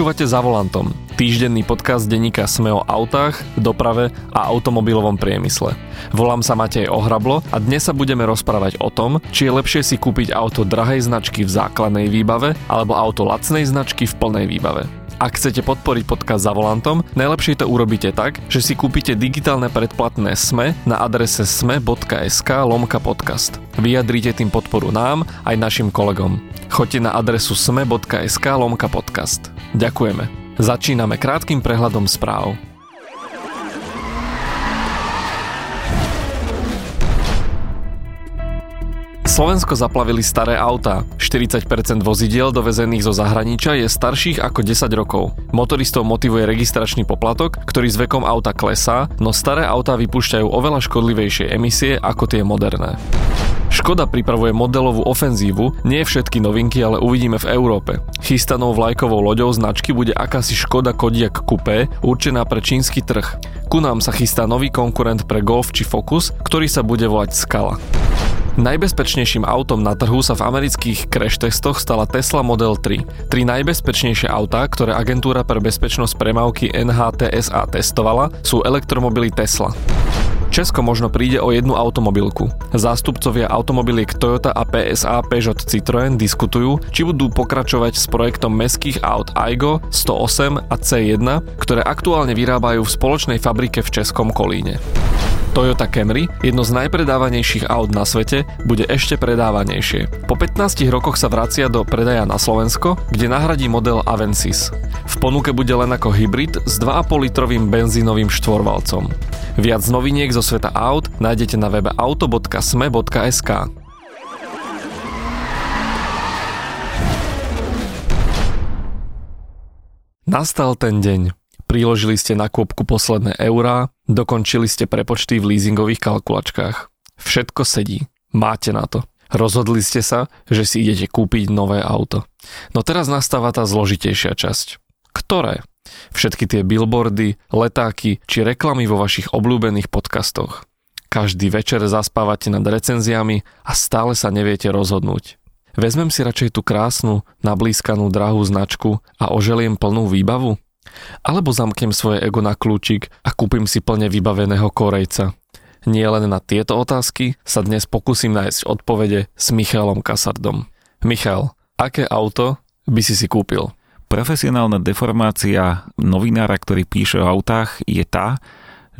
Počúvate za volantom, týždenný podcast denníka Sme o autách, doprave a automobilovom priemysle. Volám sa Matej Ohrablo a dnes sa budeme rozprávať o tom, či je lepšie si kúpiť auto drahej značky v základnej výbave alebo auto lacnej značky v plnej výbave. Ak chcete podporiť podcast za volantom, najlepšie to urobíte tak, že si kúpite digitálne predplatné SME na adrese sme.sk lomka podcast. Vyjadrite tým podporu nám aj našim kolegom. Choďte na adresu sme.sk lomka podcast. Ďakujeme. Začíname krátkým prehľadom správ. Slovensko zaplavili staré autá. 40% vozidiel dovezených zo zahraničia je starších ako 10 rokov. Motoristov motivuje registračný poplatok, ktorý s vekom auta klesá, no staré autá vypúšťajú oveľa škodlivejšie emisie ako tie moderné. Škoda pripravuje modelovú ofenzívu, nie všetky novinky, ale uvidíme v Európe. Chystanou vlajkovou loďou značky bude akási Škoda Kodiaq Coupé, určená pre čínsky trh. Ku nám sa chystá nový konkurent pre Golf či Focus, ktorý sa bude volať Scala. Najbezpečnejším autom na trhu sa v amerických crash testoch stala Tesla Model 3. Tri najbezpečnejšie autá, ktoré agentúra pre bezpečnosť premávky NHTSA testovala, sú elektromobily Tesla. Česko možno príde o jednu automobilku. Zástupcovia automobiliek Toyota a PSA Peugeot Citroën diskutujú, či budú pokračovať s projektom meských aut Aigo 108 a C1, ktoré aktuálne vyrábajú v spoločnej fabrike v Českom Kolíne. Toyota Camry, jedno z najpredávanejších aut na svete, bude ešte predávanejšie. Po 15 rokoch sa vracia do predaja na Slovensko, kde nahradí model Avensis. V ponuke bude len ako hybrid s 2,5 litrovým benzínovým štvorvalcom. Viac noviniek zo sveta aut nájdete na webe auto.sme.sk. Nastal ten deň. Priložili ste na kôpku posledné eurá, dokončili ste prepočty v leasingových kalkulačkách. Všetko sedí. Máte na to. Rozhodli ste sa, že si idete kúpiť nové auto. No teraz nastáva tá zložitejšia časť. Ktoré? Všetky tie billboardy, letáky či reklamy vo vašich obľúbených podcastoch. Každý večer zaspávate nad recenziami a stále sa neviete rozhodnúť. Vezmem si radšej tú krásnu, nablískanú drahú značku a oželiem plnú výbavu? Alebo zamknem svoje ego na kľúčik a kúpim si plne vybaveného Korejca. Nie len na tieto otázky sa dnes pokúsim nájsť odpovede s Michalom Kasardom. Michal, aké auto by si si kúpil? Profesionálna deformácia novinára, ktorý píše o autách, je tá,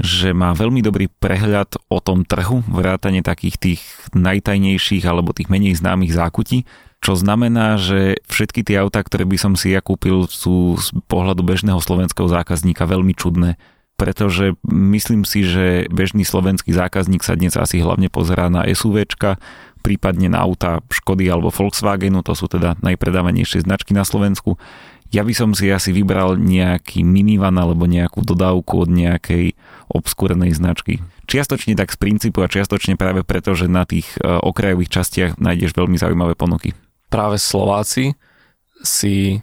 že má veľmi dobrý prehľad o tom trhu, vrátane takých tých najtajnejších alebo tých menej známych zákutí čo znamená, že všetky tie autá, ktoré by som si ja kúpil, sú z pohľadu bežného slovenského zákazníka veľmi čudné pretože myslím si, že bežný slovenský zákazník sa dnes asi hlavne pozerá na SUVčka, prípadne na auta Škody alebo Volkswagenu, to sú teda najpredávanejšie značky na Slovensku. Ja by som si asi vybral nejaký minivan alebo nejakú dodávku od nejakej obskúrenej značky. Čiastočne tak z princípu a čiastočne práve preto, že na tých e, okrajových častiach nájdeš veľmi zaujímavé ponuky práve Slováci si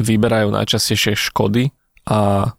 vyberajú najčastejšie Škody a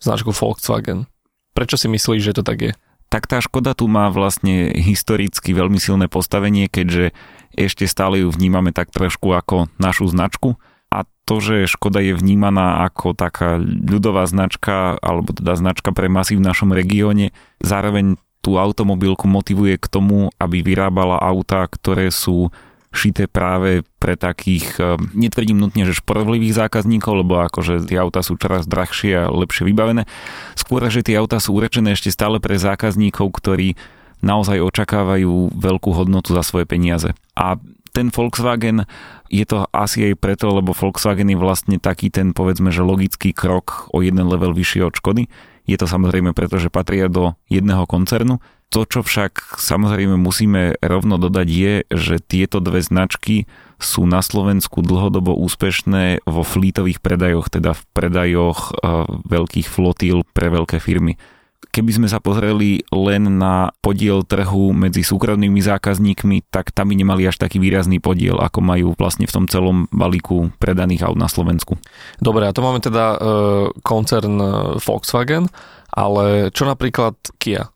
značku Volkswagen. Prečo si myslíš, že to tak je? Tak tá Škoda tu má vlastne historicky veľmi silné postavenie, keďže ešte stále ju vnímame tak trošku ako našu značku a to, že Škoda je vnímaná ako taká ľudová značka alebo teda značka pre masy v našom regióne, zároveň tú automobilku motivuje k tomu, aby vyrábala autá, ktoré sú šité práve pre takých, eh, netvrdím nutne, že šporlivých zákazníkov, lebo akože tie auta sú čoraz drahšie a lepšie vybavené. Skôr, že tie auta sú urečené ešte stále pre zákazníkov, ktorí naozaj očakávajú veľkú hodnotu za svoje peniaze. A ten Volkswagen je to asi aj preto, lebo Volkswagen je vlastne taký ten, povedzme, že logický krok o jeden level vyššie od Škody. Je to samozrejme preto, že patria do jedného koncernu. To, čo však samozrejme musíme rovno dodať je, že tieto dve značky sú na Slovensku dlhodobo úspešné vo flítových predajoch, teda v predajoch eh, veľkých flotíl pre veľké firmy. Keby sme sa pozreli len na podiel trhu medzi súkromnými zákazníkmi, tak tam by nemali až taký výrazný podiel, ako majú vlastne v tom celom balíku predaných aut na Slovensku. Dobre, a to máme teda e, koncern e, Volkswagen, ale čo napríklad Kia?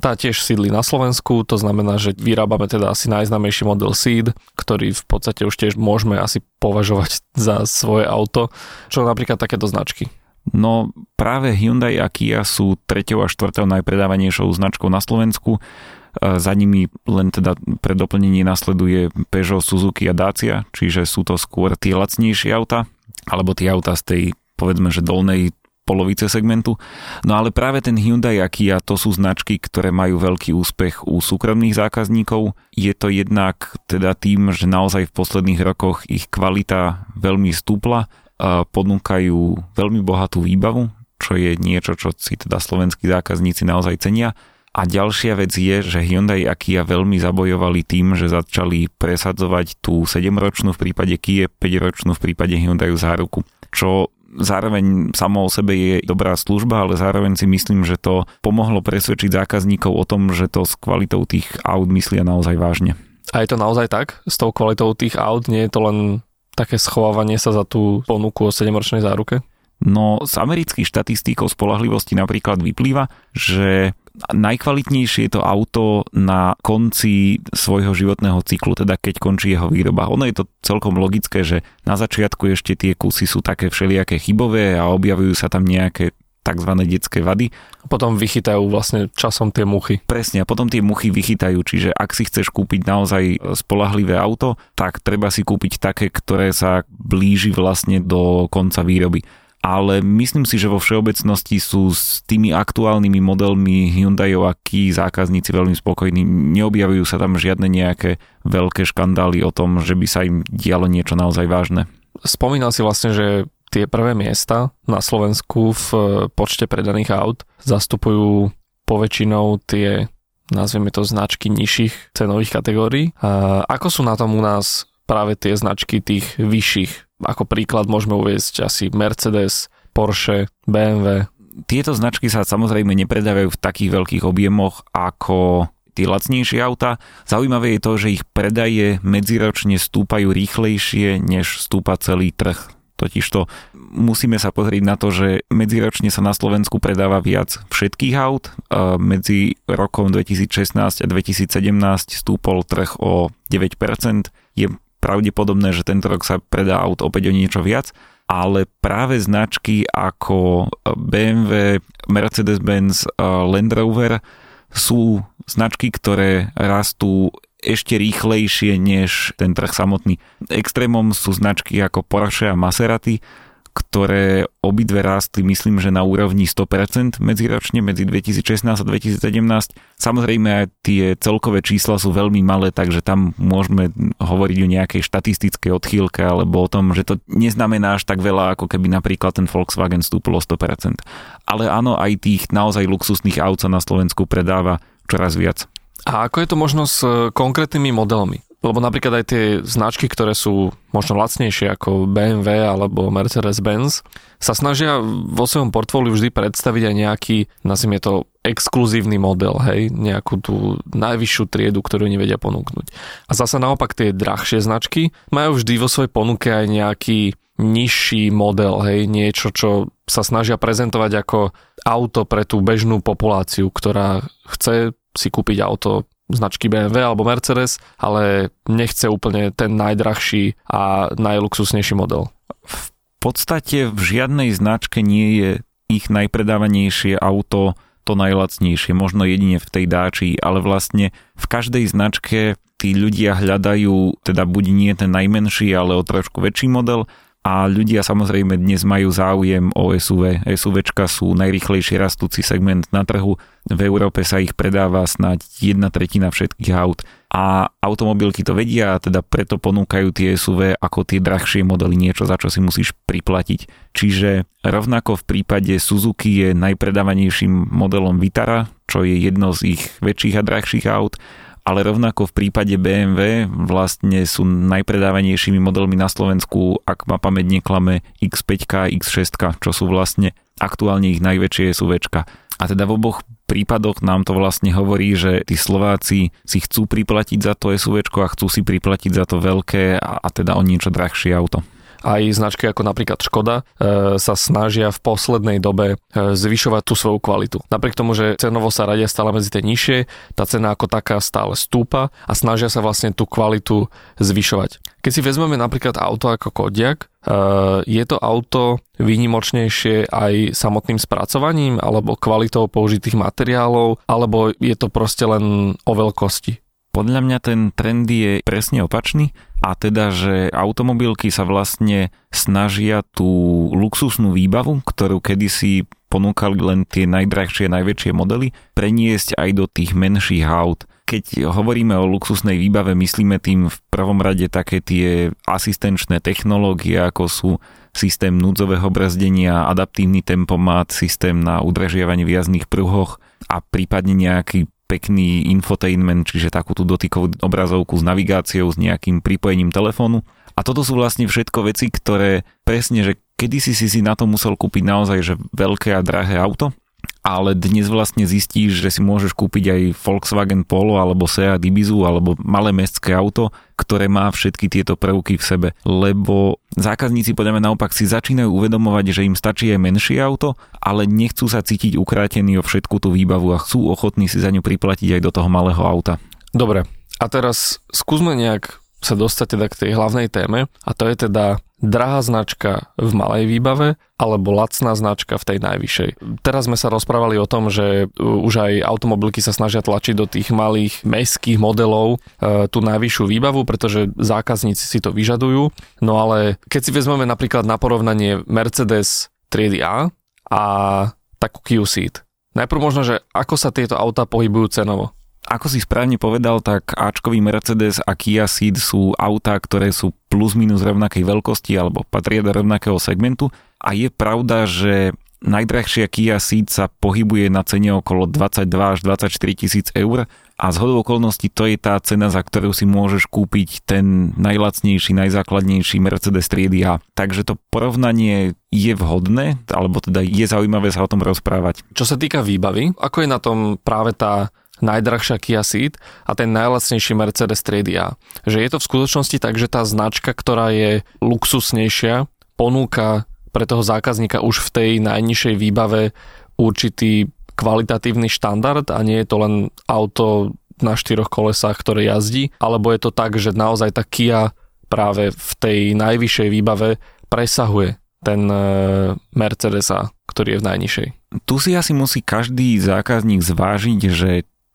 Tá tiež sídli na Slovensku, to znamená, že vyrábame teda asi najznámejší model Seed, ktorý v podstate už tiež môžeme asi považovať za svoje auto. Čo napríklad takéto značky? No práve Hyundai a Kia sú treťou a štvrtou najpredávanejšou značkou na Slovensku. E, za nimi len teda pre doplnenie nasleduje Peugeot, Suzuki a Dacia, čiže sú to skôr tie lacnejšie auta, alebo tie auta z tej povedzme, že dolnej polovice segmentu. No ale práve ten Hyundai a to sú značky, ktoré majú veľký úspech u súkromných zákazníkov. Je to jednak teda tým, že naozaj v posledných rokoch ich kvalita veľmi stúpla, ponúkajú veľmi bohatú výbavu, čo je niečo, čo si teda slovenskí zákazníci naozaj cenia. A ďalšia vec je, že Hyundai a Kia veľmi zabojovali tým, že začali presadzovať tú 7-ročnú v prípade Kia, 5-ročnú v prípade Hyundai záruku, čo zároveň samo o sebe je dobrá služba, ale zároveň si myslím, že to pomohlo presvedčiť zákazníkov o tom, že to s kvalitou tých aut myslia naozaj vážne. A je to naozaj tak? S tou kvalitou tých aut nie je to len také schovávanie sa za tú ponuku o 7-ročnej záruke? No z amerických štatistík o spolahlivosti napríklad vyplýva, že najkvalitnejšie je to auto na konci svojho životného cyklu, teda keď končí jeho výroba. Ono je to celkom logické, že na začiatku ešte tie kusy sú také všelijaké chybové a objavujú sa tam nejaké tzv. detské vady. Potom vychytajú vlastne časom tie muchy. Presne, a potom tie muchy vychytajú, čiže ak si chceš kúpiť naozaj spolahlivé auto, tak treba si kúpiť také, ktoré sa blíži vlastne do konca výroby ale myslím si, že vo všeobecnosti sú s tými aktuálnymi modelmi Hyundai a Kia zákazníci veľmi spokojní. Neobjavujú sa tam žiadne nejaké veľké škandály o tom, že by sa im dialo niečo naozaj vážne. Spomínal si vlastne, že tie prvé miesta na Slovensku v počte predaných aut zastupujú poväčšinou tie nazvieme to značky nižších cenových kategórií. A ako sú na tom u nás práve tie značky tých vyšších ako príklad môžeme uviezť asi Mercedes, Porsche, BMW. Tieto značky sa samozrejme nepredávajú v takých veľkých objemoch ako tie lacnejšie auta. Zaujímavé je to, že ich predaje medziročne stúpajú rýchlejšie, než stúpa celý trh. Totižto musíme sa pozrieť na to, že medziročne sa na Slovensku predáva viac všetkých aut. Medzi rokom 2016 a 2017 stúpol trh o 9%. Je pravdepodobné, že tento rok sa predá aut opäť o niečo viac, ale práve značky ako BMW, Mercedes-Benz, Land Rover sú značky, ktoré rastú ešte rýchlejšie než ten trh samotný. Extrémom sú značky ako Porsche a Maserati, ktoré obidve rástli, myslím, že na úrovni 100% medziročne, medzi 2016 a 2017. Samozrejme, tie celkové čísla sú veľmi malé, takže tam môžeme hovoriť o nejakej štatistickej odchýlke, alebo o tom, že to neznamená až tak veľa, ako keby napríklad ten Volkswagen stúpil o 100%. Ale áno, aj tých naozaj luxusných aut sa na Slovensku predáva čoraz viac. A ako je to možno s konkrétnymi modelmi? Lebo napríklad aj tie značky, ktoré sú možno lacnejšie ako BMW alebo Mercedes-Benz, sa snažia vo svojom portfóliu vždy predstaviť aj nejaký, nazvime to, exkluzívny model, hej, nejakú tú najvyššiu triedu, ktorú nevedia ponúknuť. A zase naopak tie drahšie značky majú vždy vo svojej ponuke aj nejaký nižší model, hej, niečo, čo sa snažia prezentovať ako auto pre tú bežnú populáciu, ktorá chce si kúpiť auto značky BMW alebo Mercedes, ale nechce úplne ten najdrahší a najluxusnejší model. V podstate v žiadnej značke nie je ich najpredávanejšie auto to najlacnejšie, možno jedine v tej dáči, ale vlastne v každej značke tí ľudia hľadajú teda buď nie ten najmenší, ale o trošku väčší model a ľudia samozrejme dnes majú záujem o SUV. SUVčka sú najrychlejšie rastúci segment na trhu. V Európe sa ich predáva snáď jedna tretina všetkých aut a automobilky to vedia teda preto ponúkajú tie SUV ako tie drahšie modely niečo, za čo si musíš priplatiť. Čiže rovnako v prípade Suzuki je najpredávanejším modelom Vitara, čo je jedno z ich väčších a drahších aut ale rovnako v prípade BMW vlastne sú najpredávanejšími modelmi na Slovensku, ak ma pamäť neklame, X5 a X6, čo sú vlastne aktuálne ich najväčšie SUVčka. A teda v oboch prípadoch nám to vlastne hovorí, že tí Slováci si chcú priplatiť za to SUV a chcú si priplatiť za to veľké a, a teda o niečo drahšie auto. Aj značky ako napríklad Škoda sa snažia v poslednej dobe zvyšovať tú svoju kvalitu. Napriek tomu, že cenovo sa radia stále medzi tie nižšie, tá cena ako taká stále stúpa a snažia sa vlastne tú kvalitu zvyšovať. Keď si vezmeme napríklad auto ako Kodiak, je to auto výnimočnejšie aj samotným spracovaním alebo kvalitou použitých materiálov, alebo je to proste len o veľkosti? Podľa mňa ten trend je presne opačný a teda, že automobilky sa vlastne snažia tú luxusnú výbavu, ktorú kedysi ponúkali len tie najdrahšie, najväčšie modely, preniesť aj do tých menších aut. Keď hovoríme o luxusnej výbave, myslíme tým v prvom rade také tie asistenčné technológie, ako sú systém núdzového brzdenia, adaptívny tempomat, systém na udržiavanie v jazdných pruhoch a prípadne nejaký pekný infotainment, čiže takú tú dotykovú obrazovku s navigáciou, s nejakým pripojením telefónu. A toto sú vlastne všetko veci, ktoré presne, že kedysi si si na to musel kúpiť naozaj že veľké a drahé auto ale dnes vlastne zistíš, že si môžeš kúpiť aj Volkswagen Polo alebo Seat Ibizu alebo malé mestské auto, ktoré má všetky tieto prvky v sebe. Lebo zákazníci podľa naopak si začínajú uvedomovať, že im stačí aj menšie auto, ale nechcú sa cítiť ukrátení o všetku tú výbavu a chcú ochotní si za ňu priplatiť aj do toho malého auta. Dobre, a teraz skúsme nejak sa dostať teda k tej hlavnej téme a to je teda drahá značka v malej výbave alebo lacná značka v tej najvyššej. Teraz sme sa rozprávali o tom, že už aj automobilky sa snažia tlačiť do tých malých mestských modelov e, tú najvyššiu výbavu, pretože zákazníci si to vyžadujú. No ale keď si vezmeme napríklad na porovnanie Mercedes triedy A a takú Q-Seat. Najprv možno, že ako sa tieto auta pohybujú cenovo. Ako si správne povedal, tak Ačkový Mercedes a Kia Ceed sú autá, ktoré sú plus minus rovnakej veľkosti alebo patria do rovnakého segmentu a je pravda, že najdrahšia Kia Ceed sa pohybuje na cene okolo 22 až 24 tisíc eur a z hodou okolností to je tá cena, za ktorú si môžeš kúpiť ten najlacnejší, najzákladnejší Mercedes triedy A. Takže to porovnanie je vhodné, alebo teda je zaujímavé sa o tom rozprávať. Čo sa týka výbavy, ako je na tom práve tá najdrahšia Kia Ceed a ten najlacnejší Mercedes Triedy A. Že je to v skutočnosti tak, že tá značka, ktorá je luxusnejšia, ponúka pre toho zákazníka už v tej najnižšej výbave určitý kvalitatívny štandard a nie je to len auto na štyroch kolesách, ktoré jazdí, alebo je to tak, že naozaj tá Kia práve v tej najvyššej výbave presahuje ten e, Mercedes ktorý je v najnižšej. Tu si asi musí každý zákazník zvážiť, že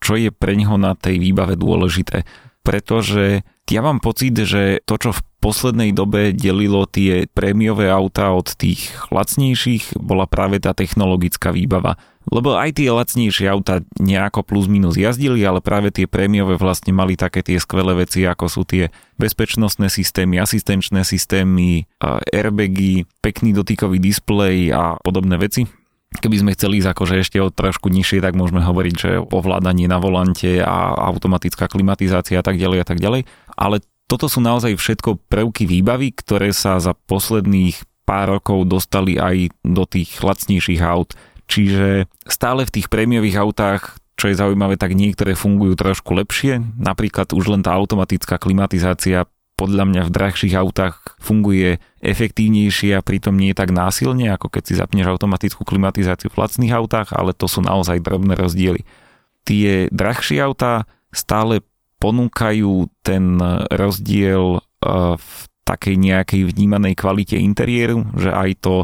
čo je pre neho na tej výbave dôležité. Pretože ja mám pocit, že to, čo v poslednej dobe delilo tie prémiové autá od tých lacnejších, bola práve tá technologická výbava. Lebo aj tie lacnejšie auta nejako plus minus jazdili, ale práve tie prémiové vlastne mali také tie skvelé veci, ako sú tie bezpečnostné systémy, asistenčné systémy, airbagy, pekný dotykový displej a podobné veci. Keby sme chceli ísť akože ešte o trošku nižšie, tak môžeme hovoriť, že ovládanie na volante a automatická klimatizácia a tak ďalej a tak ďalej. Ale toto sú naozaj všetko prvky výbavy, ktoré sa za posledných pár rokov dostali aj do tých lacnejších aut. Čiže stále v tých prémiových autách čo je zaujímavé, tak niektoré fungujú trošku lepšie. Napríklad už len tá automatická klimatizácia podľa mňa v drahších autách funguje efektívnejšie a pritom nie tak násilne, ako keď si zapneš automatickú klimatizáciu v lacných autách, ale to sú naozaj drobné rozdiely. Tie drahšie autá stále ponúkajú ten rozdiel e, v takej nejakej vnímanej kvalite interiéru, že aj to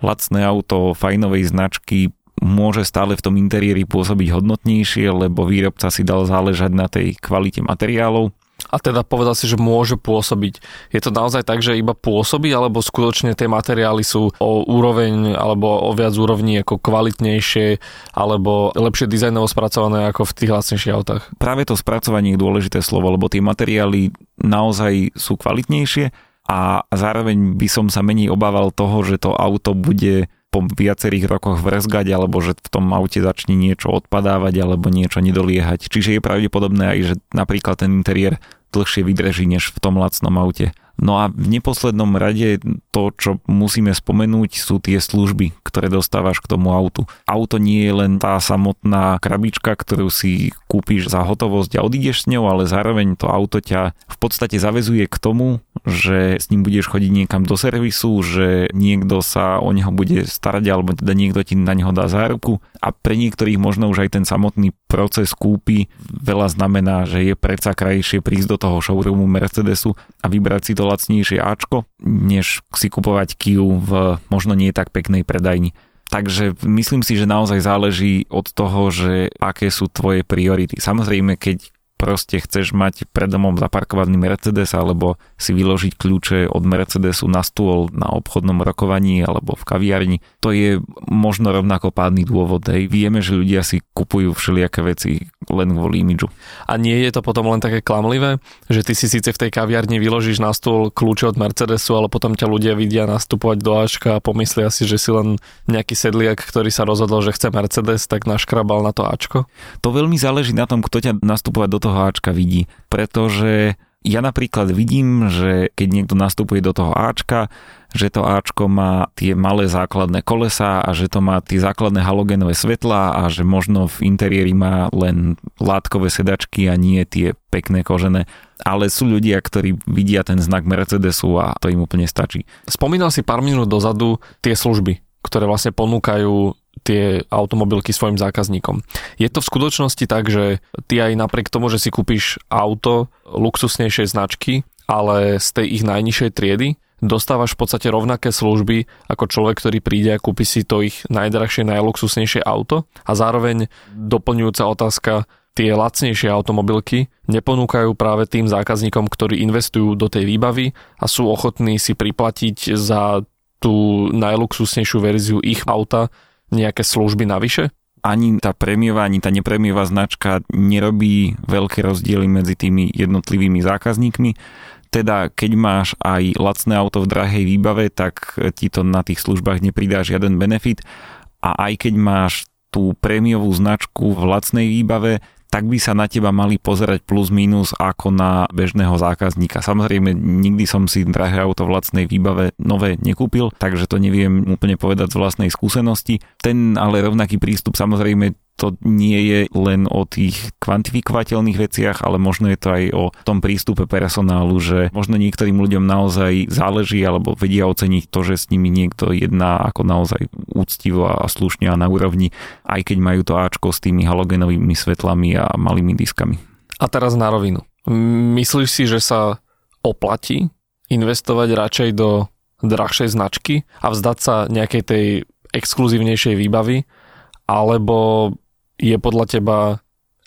lacné auto fajnovej značky môže stále v tom interiéri pôsobiť hodnotnejšie, lebo výrobca si dal záležať na tej kvalite materiálov a teda povedal si, že môže pôsobiť. Je to naozaj tak, že iba pôsobí, alebo skutočne tie materiály sú o úroveň alebo o viac úrovní ako kvalitnejšie alebo lepšie dizajnovo spracované ako v tých lacnejších autách? Práve to spracovanie je dôležité slovo, lebo tie materiály naozaj sú kvalitnejšie a zároveň by som sa menej obával toho, že to auto bude po viacerých rokoch vrzgať, alebo že v tom aute začne niečo odpadávať, alebo niečo nedoliehať. Čiže je pravdepodobné aj, že napríklad ten interiér dlhšie vydrží než v tom lacnom aute. No a v neposlednom rade to, čo musíme spomenúť, sú tie služby, ktoré dostávaš k tomu autu. Auto nie je len tá samotná krabička, ktorú si kúpiš za hotovosť a odídeš s ňou, ale zároveň to auto ťa v podstate zavezuje k tomu, že s ním budeš chodiť niekam do servisu, že niekto sa o neho bude starať alebo teda niekto ti na neho dá záruku a pre niektorých možno už aj ten samotný proces kúpy veľa znamená, že je predsa krajšie prísť do toho showroomu Mercedesu a vybrať si to lacnejšie Ačko, než si kupovať Kiu v možno nie tak peknej predajni. Takže myslím si, že naozaj záleží od toho, že aké sú tvoje priority. Samozrejme, keď proste chceš mať pred domom zaparkovaný Mercedes alebo si vyložiť kľúče od Mercedesu na stôl na obchodnom rokovaní alebo v kaviarni, to je možno rovnako pádny dôvod. Hej. Vieme, že ľudia si kupujú všelijaké veci len kvôli imidžu. A nie je to potom len také klamlivé, že ty si síce v tej kaviarni vyložíš na stôl kľúče od Mercedesu, ale potom ťa ľudia vidia nastupovať do Ačka a pomyslia si, že si len nejaký sedliak, ktorý sa rozhodol, že chce Mercedes, tak naškrabal na to Ačko? To veľmi záleží na tom, kto ťa nastupovať do toho toho Ačka vidí. Pretože ja napríklad vidím, že keď niekto nastupuje do toho Ačka, že to Ačko má tie malé základné kolesa a že to má tie základné halogénové svetlá a že možno v interiéri má len látkové sedačky a nie tie pekné kožené. Ale sú ľudia, ktorí vidia ten znak Mercedesu a to im úplne stačí. Spomínal si pár minút dozadu tie služby, ktoré vlastne ponúkajú tie automobilky svojim zákazníkom. Je to v skutočnosti tak, že ty aj napriek tomu, že si kúpiš auto luxusnejšej značky, ale z tej ich najnižšej triedy, dostávaš v podstate rovnaké služby ako človek, ktorý príde a kúpi si to ich najdrahšie, najluxusnejšie auto a zároveň doplňujúca otázka, tie lacnejšie automobilky neponúkajú práve tým zákazníkom, ktorí investujú do tej výbavy a sú ochotní si priplatiť za tú najluxusnejšiu verziu ich auta nejaké služby navyše? Ani tá prémiová, ani tá nepremiová značka nerobí veľké rozdiely medzi tými jednotlivými zákazníkmi. Teda keď máš aj lacné auto v drahej výbave, tak ti to na tých službách nepridá žiaden benefit. A aj keď máš tú prémiovú značku v lacnej výbave, tak by sa na teba mali pozerať plus minus ako na bežného zákazníka. Samozrejme, nikdy som si drahé auto v lacnej výbave nové nekúpil, takže to neviem úplne povedať z vlastnej skúsenosti. Ten ale rovnaký prístup samozrejme to nie je len o tých kvantifikovateľných veciach, ale možno je to aj o tom prístupe personálu, že možno niektorým ľuďom naozaj záleží alebo vedia oceniť to, že s nimi niekto jedná ako naozaj úctivo a slušne a na úrovni, aj keď majú to Ačko s tými halogenovými svetlami a malými diskami. A teraz na rovinu. Myslíš si, že sa oplatí investovať radšej do drahšej značky a vzdať sa nejakej tej exkluzívnejšej výbavy, alebo je podľa teba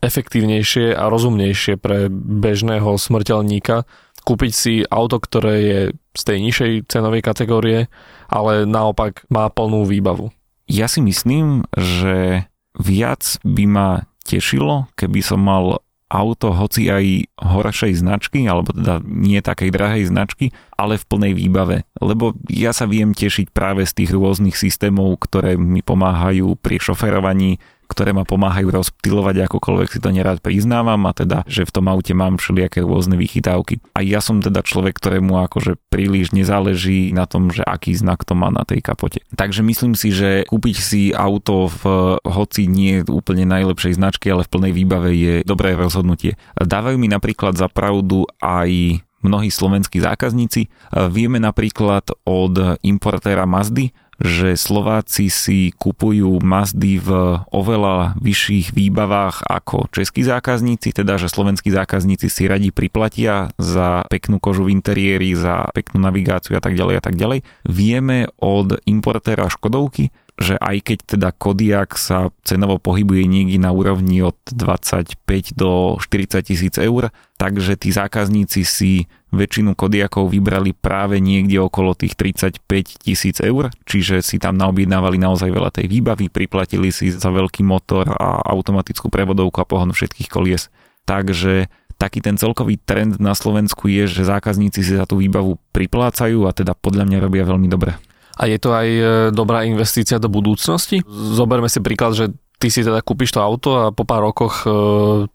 efektívnejšie a rozumnejšie pre bežného smrteľníka kúpiť si auto, ktoré je z tej nižšej cenovej kategórie, ale naopak má plnú výbavu? Ja si myslím, že viac by ma tešilo, keby som mal auto hoci aj horšej značky, alebo teda nie takej drahej značky, ale v plnej výbave. Lebo ja sa viem tešiť práve z tých rôznych systémov, ktoré mi pomáhajú pri šoferovaní, ktoré ma pomáhajú rozptilovať, akokoľvek si to nerád priznávam a teda, že v tom aute mám všelijaké rôzne vychytávky. A ja som teda človek, ktorému akože príliš nezáleží na tom, že aký znak to má na tej kapote. Takže myslím si, že kúpiť si auto v hoci nie úplne najlepšej značky, ale v plnej výbave je dobré rozhodnutie. Dávajú mi napríklad za pravdu aj mnohí slovenskí zákazníci. Vieme napríklad od importéra Mazdy, že Slováci si kupujú Mazdy v oveľa vyšších výbavách ako českí zákazníci, teda že slovenskí zákazníci si radi priplatia za peknú kožu v interiéri, za peknú navigáciu a tak ďalej a tak ďalej. Vieme od importéra Škodovky, že aj keď teda Kodiak sa cenovo pohybuje niekde na úrovni od 25 do 40 tisíc eur, takže tí zákazníci si väčšinu Kodiakov vybrali práve niekde okolo tých 35 tisíc eur, čiže si tam naobjednávali naozaj veľa tej výbavy, priplatili si za veľký motor a automatickú prevodovku a pohon všetkých kolies. Takže taký ten celkový trend na Slovensku je, že zákazníci si za tú výbavu priplácajú a teda podľa mňa robia veľmi dobre. A je to aj e, dobrá investícia do budúcnosti? Zoberme si príklad, že ty si teda kúpiš to auto a po pár rokoch e,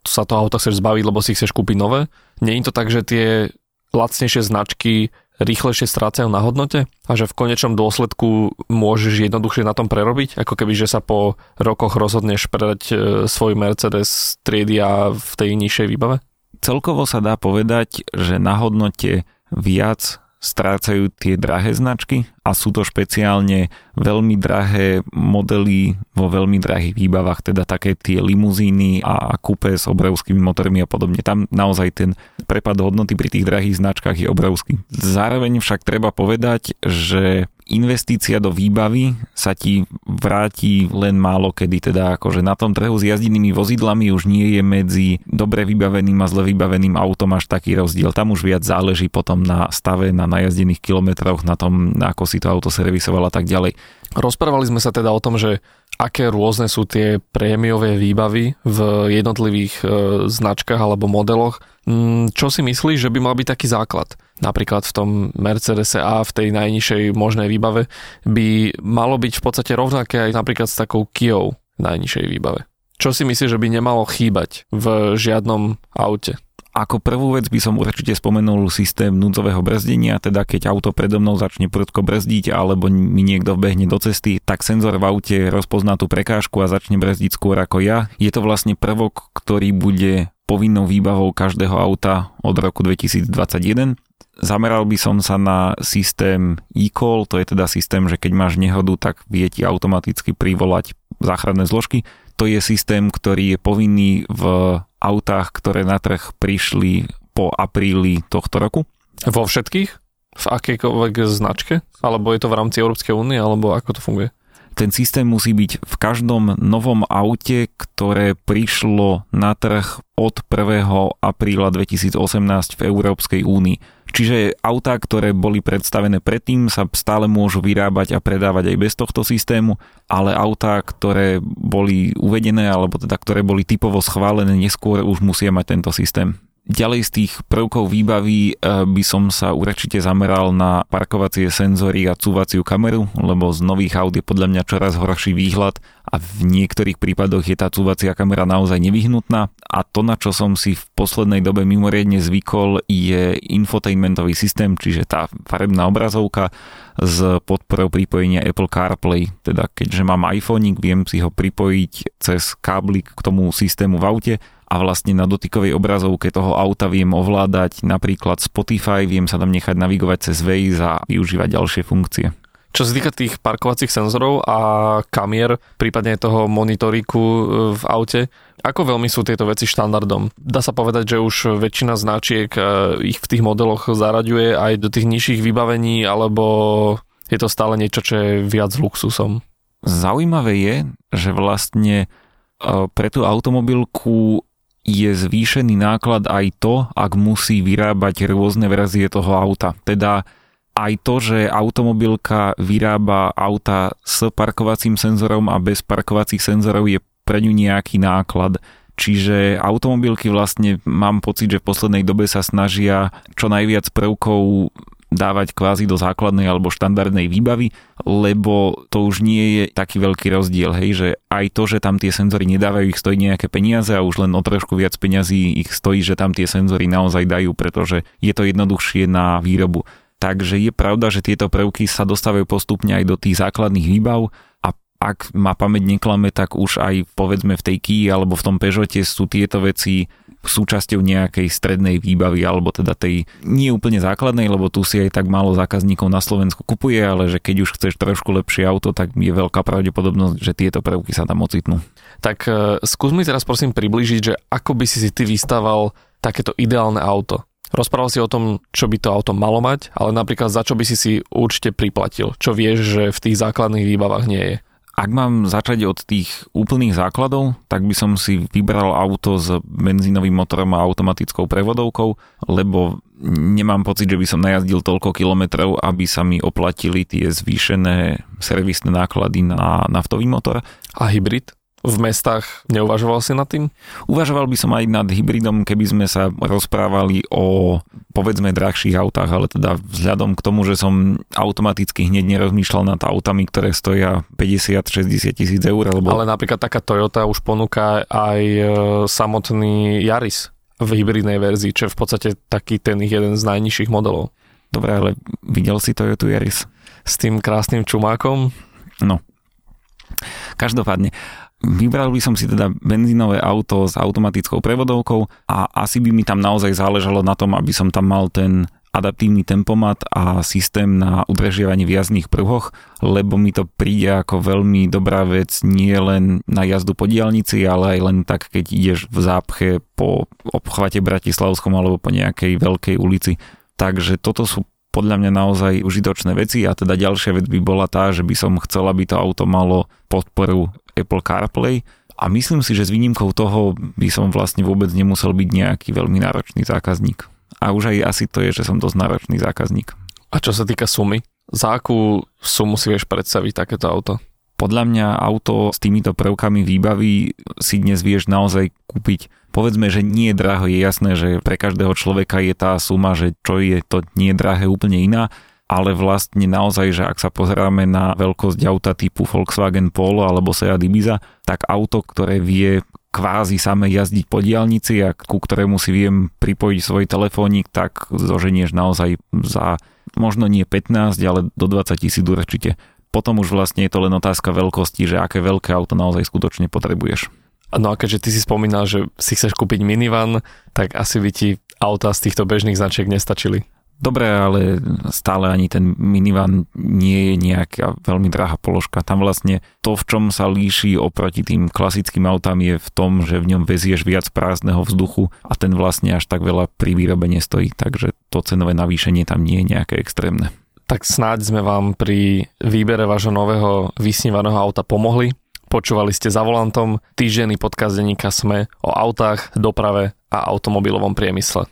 sa to auto chceš zbaviť, lebo si chceš kúpiť nové. Je to tak, že tie lacnejšie značky rýchlejšie strácajú na hodnote a že v konečnom dôsledku môžeš jednoduchšie na tom prerobiť, ako keby, že sa po rokoch rozhodneš predať e, svoj Mercedes triedy a v tej nižšej výbave? Celkovo sa dá povedať, že na hodnote viac strácajú tie drahé značky a sú to špeciálne veľmi drahé modely vo veľmi drahých výbavách, teda také tie limuzíny a kúpe s obrovskými motormi a podobne. Tam naozaj ten prepad hodnoty pri tých drahých značkách je obrovský. Zároveň však treba povedať, že investícia do výbavy sa ti vráti len málo kedy, teda akože na tom trhu s jazdenými vozidlami už nie je medzi dobre vybaveným a zle vybaveným autom až taký rozdiel. Tam už viac záleží potom na stave, na najazdených kilometroch, na tom, ako si to auto servisoval a tak ďalej. Rozprávali sme sa teda o tom, že aké rôzne sú tie prémiové výbavy v jednotlivých e, značkách alebo modeloch. Mm, čo si myslíš, že by mal byť taký základ? Napríklad v tom Mercedes A v tej najnižšej možnej výbave by malo byť v podstate rovnaké aj napríklad s takou Kia najnižšej výbave. Čo si myslíš, že by nemalo chýbať v žiadnom aute? Ako prvú vec by som určite spomenul systém núdzového brzdenia, teda keď auto predo mnou začne prudko brzdiť alebo mi niekto vbehne do cesty, tak senzor v aute rozpozná tú prekážku a začne brzdiť skôr ako ja. Je to vlastne prvok, ktorý bude povinnou výbavou každého auta od roku 2021. Zameral by som sa na systém e-call, to je teda systém, že keď máš nehodu, tak vie ti automaticky privolať záchranné zložky. To je systém, ktorý je povinný v autách, ktoré na trh prišli po apríli tohto roku. Vo všetkých? V akejkoľvek značke? Alebo je to v rámci Európskej únie? Alebo ako to funguje? Ten systém musí byť v každom novom aute, ktoré prišlo na trh od 1. apríla 2018 v Európskej únii. Čiže autá, ktoré boli predstavené predtým, sa stále môžu vyrábať a predávať aj bez tohto systému, ale autá, ktoré boli uvedené alebo teda ktoré boli typovo schválené neskôr, už musia mať tento systém. Ďalej z tých prvkov výbavy eh, by som sa určite zameral na parkovacie senzory a cúvaciu kameru, lebo z nových aut je podľa mňa čoraz horší výhľad a v niektorých prípadoch je tá cúvacia kamera naozaj nevyhnutná. A to, na čo som si v poslednej dobe mimoriadne zvykol, je infotainmentový systém, čiže tá farebná obrazovka s podporou pripojenia Apple CarPlay. Teda keďže mám iPhone, viem si ho pripojiť cez káblik k tomu systému v aute a vlastne na dotykovej obrazovke toho auta viem ovládať napríklad Spotify, viem sa tam nechať navigovať cez Waze a využívať ďalšie funkcie. Čo sa týka tých parkovacích senzorov a kamier, prípadne toho monitoriku e, v aute, ako veľmi sú tieto veci štandardom? Dá sa povedať, že už väčšina značiek e, ich v tých modeloch zaraďuje aj do tých nižších vybavení, alebo je to stále niečo, čo je viac luxusom? Zaujímavé je, že vlastne e, pre tú automobilku je zvýšený náklad aj to, ak musí vyrábať rôzne verzie toho auta. Teda aj to, že automobilka vyrába auta s parkovacím senzorom a bez parkovacích senzorov je pre ňu nejaký náklad. Čiže automobilky vlastne mám pocit, že v poslednej dobe sa snažia čo najviac prvkov dávať kvázi do základnej alebo štandardnej výbavy, lebo to už nie je taký veľký rozdiel, hej, že aj to, že tam tie senzory nedávajú, ich stojí nejaké peniaze a už len o trošku viac peňazí ich stojí, že tam tie senzory naozaj dajú, pretože je to jednoduchšie na výrobu. Takže je pravda, že tieto prvky sa dostávajú postupne aj do tých základných výbav a ak ma pamäť neklame, tak už aj povedzme v tej Kia alebo v tom Peugeote sú tieto veci súčasťou nejakej strednej výbavy, alebo teda tej nie úplne základnej, lebo tu si aj tak málo zákazníkov na Slovensku kupuje, ale že keď už chceš trošku lepšie auto, tak je veľká pravdepodobnosť, že tieto prvky sa tam ocitnú. Tak uh, skús mi teraz prosím približiť, že ako by si si ty vystával takéto ideálne auto. Rozprával si o tom, čo by to auto malo mať, ale napríklad za čo by si si určite priplatil, čo vieš, že v tých základných výbavách nie je. Ak mám začať od tých úplných základov, tak by som si vybral auto s benzínovým motorom a automatickou prevodovkou, lebo nemám pocit, že by som najazdil toľko kilometrov, aby sa mi oplatili tie zvýšené servisné náklady na naftový motor. A hybrid? V mestách. Neuvažoval si nad tým? Uvažoval by som aj nad hybridom, keby sme sa rozprávali o povedzme drahších autách, ale teda vzhľadom k tomu, že som automaticky hneď nerozmýšľal nad autami, ktoré stoja 50-60 tisíc eur. Lebo... Ale napríklad taká Toyota už ponúka aj e, samotný Yaris v hybridnej verzii, čo je v podstate taký ten jeden z najnižších modelov. Dobre, ale videl si Toyota Yaris? S tým krásnym čumákom? No. Každopádne, Vybral by som si teda benzínové auto s automatickou prevodovkou a asi by mi tam naozaj záležalo na tom, aby som tam mal ten adaptívny tempomat a systém na udržiavanie v jazdných pruhoch, lebo mi to príde ako veľmi dobrá vec nie len na jazdu po diálnici, ale aj len tak, keď ideš v zápche po obchvate Bratislavskom alebo po nejakej veľkej ulici. Takže toto sú podľa mňa naozaj užitočné veci a teda ďalšia vec by bola tá, že by som chcel, aby to auto malo podporu Apple CarPlay a myslím si, že s výnimkou toho by som vlastne vôbec nemusel byť nejaký veľmi náročný zákazník. A už aj asi to je, že som dosť náročný zákazník. A čo sa týka sumy? Za akú sumu si vieš predstaviť takéto auto? Podľa mňa auto s týmito prvkami výbavy si dnes vieš naozaj kúpiť. Povedzme, že nie je draho, je jasné, že pre každého človeka je tá suma, že čo je to nie je drahé úplne iná, ale vlastne naozaj, že ak sa pozeráme na veľkosť auta typu Volkswagen Polo alebo Seat Ibiza, tak auto, ktoré vie kvázi same jazdiť po diálnici a ku ktorému si viem pripojiť svoj telefónik, tak zoženieš naozaj za možno nie 15, ale do 20 tisíc určite. Potom už vlastne je to len otázka veľkosti, že aké veľké auto naozaj skutočne potrebuješ. No a keďže ty si spomínal, že si chceš kúpiť minivan, tak asi by ti auta z týchto bežných značiek nestačili. Dobre, ale stále ani ten minivan nie je nejaká veľmi drahá položka. Tam vlastne to, v čom sa líši oproti tým klasickým autám je v tom, že v ňom vezieš viac prázdneho vzduchu a ten vlastne až tak veľa pri výrobe nestojí, takže to cenové navýšenie tam nie je nejaké extrémne. Tak snáď sme vám pri výbere vášho nového vysnívaného auta pomohli. Počúvali ste za volantom týždenný podcast denníka Sme o autách, doprave a automobilovom priemysle.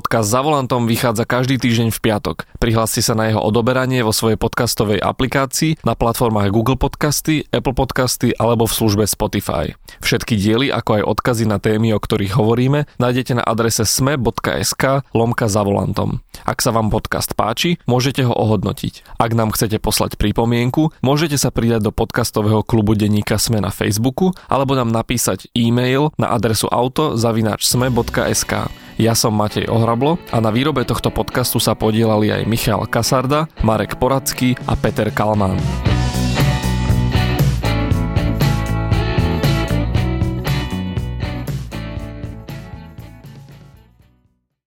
Podcast za volantom vychádza každý týždeň v piatok. Prihláste sa na jeho odoberanie vo svojej podcastovej aplikácii na platformách Google Podcasty, Apple Podcasty alebo v službe Spotify. Všetky diely, ako aj odkazy na témy, o ktorých hovoríme, nájdete na adrese sme.sk lomka za volantom. Ak sa vám podcast páči, môžete ho ohodnotiť. Ak nám chcete poslať pripomienku, môžete sa pridať do podcastového klubu denníka Sme na Facebooku alebo nám napísať e-mail na adresu auto.sme.sk. Ja som Matej Ohrablo a na výrobe tohto podcastu sa podielali aj Michal Kasarda, Marek Poradský a Peter Kalmán.